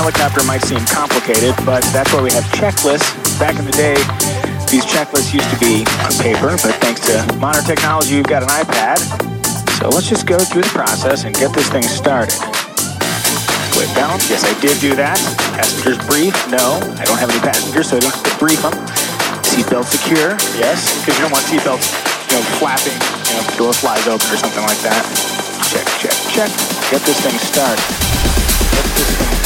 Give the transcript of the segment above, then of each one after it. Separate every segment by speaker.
Speaker 1: helicopter might seem complicated, but that's why we have checklists. Back in the day, these checklists used to be on paper, but thanks to modern technology, you've got an iPad. So let's just go through the process and get this thing started. Weight balance, yes, I did do that. Passengers brief, no, I don't have any passengers, so I don't have to brief them. Seatbelt secure, yes, because you don't want seatbelts, you know, flapping, you know, if the door flies open or something like that. Check, check, check. Get this thing started. Get this thing,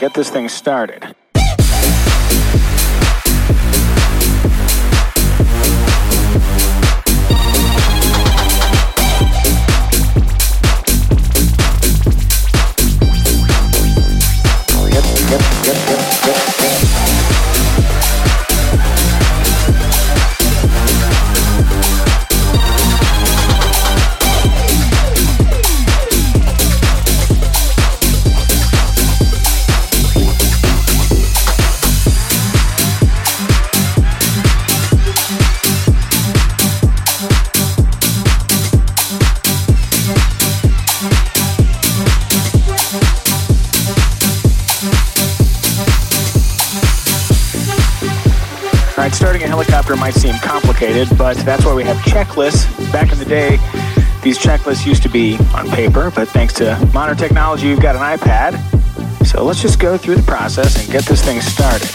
Speaker 1: get this thing, get complicated, but that's why we have checklists. Back in the day, these checklists used to be on paper, but thanks to modern technology, you've got an iPad. So let's just go through the process and get this thing started.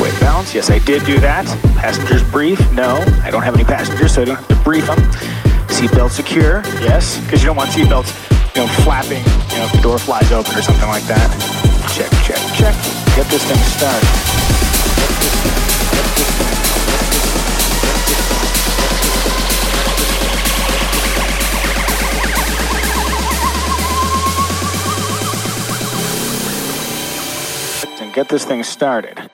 Speaker 1: Weight balance, yes, I did do that. Passengers brief, no, I don't have any passengers, so I don't have to brief them. Seatbelt secure, yes, because you don't want seatbelts, you know, flapping, you know, if the door flies open or something like that. Check, check, check. Get this thing started. Get this thing started.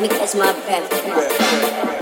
Speaker 2: Let me catch my breath.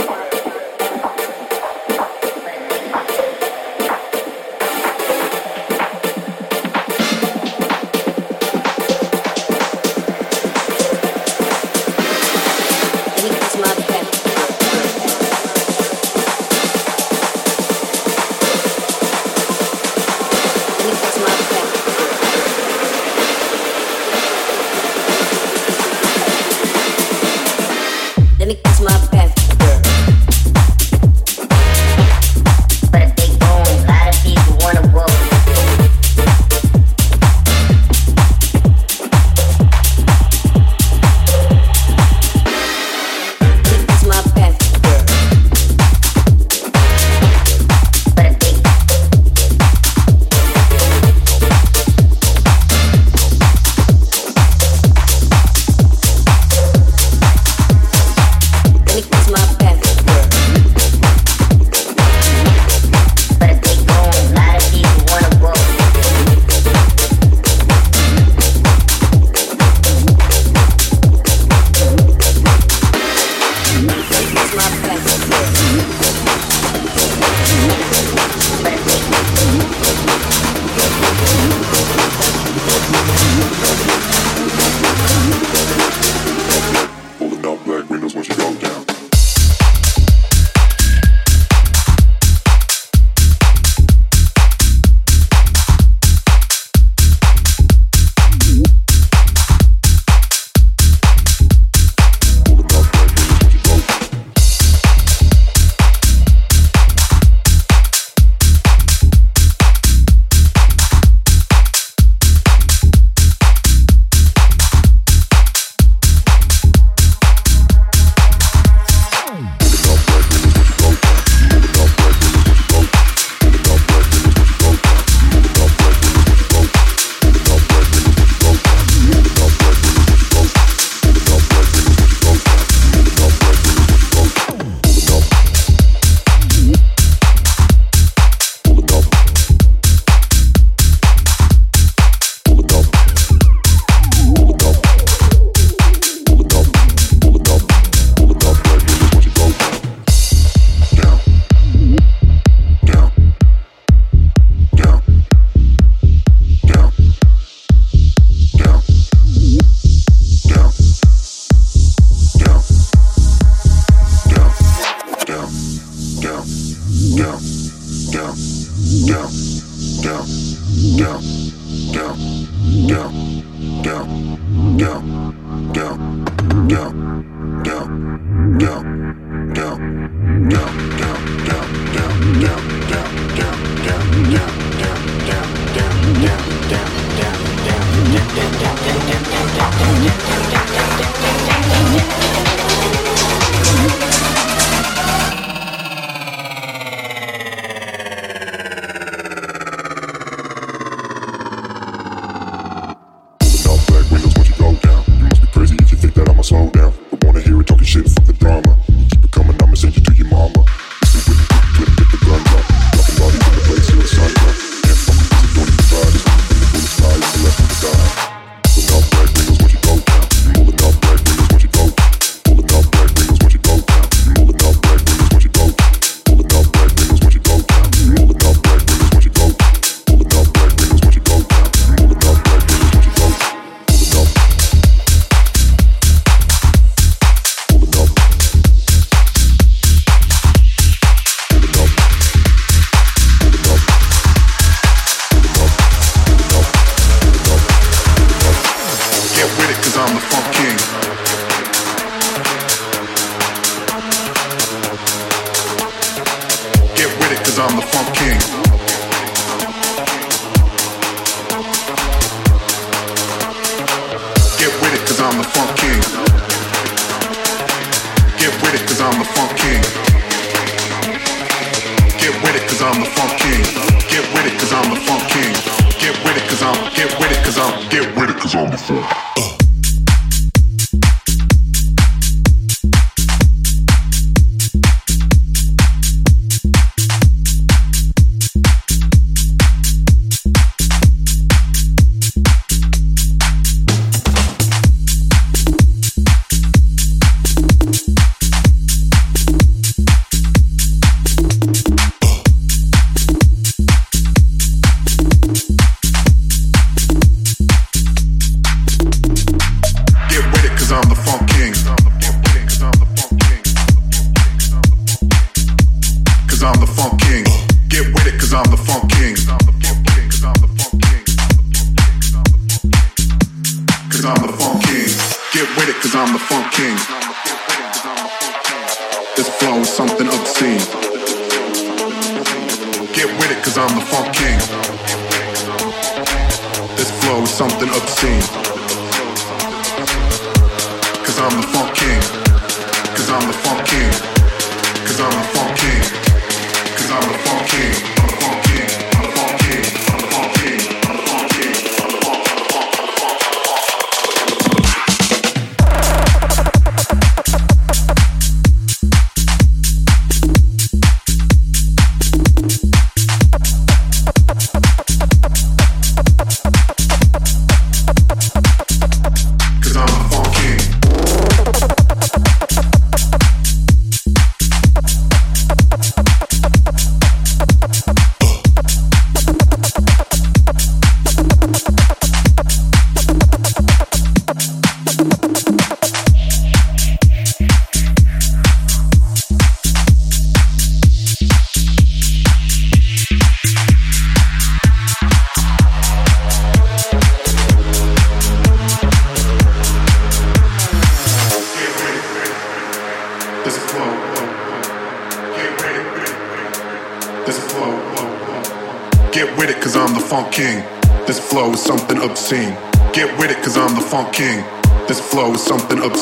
Speaker 2: Flow is something obscene. Get with it cause I'm the funk king. This flow is something obscene. Cause I'm the funk king. Cause I'm the funk king. Cause I'm the funk king. Cause I'm the funk king.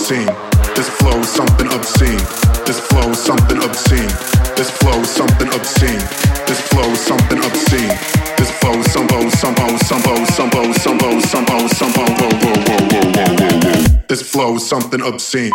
Speaker 2: Obscene. This flow is something obscene. This flow is something obscene. This flow is something obscene. This flow is something obscene. This flow is somehow, oh, somehow, oh, somehow, oh, somehow, somehow, somehow, somehow, whoa, whoa, whoa, whoa, whoa, whoa, whoa. This flow is something obscene.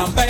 Speaker 3: champagne.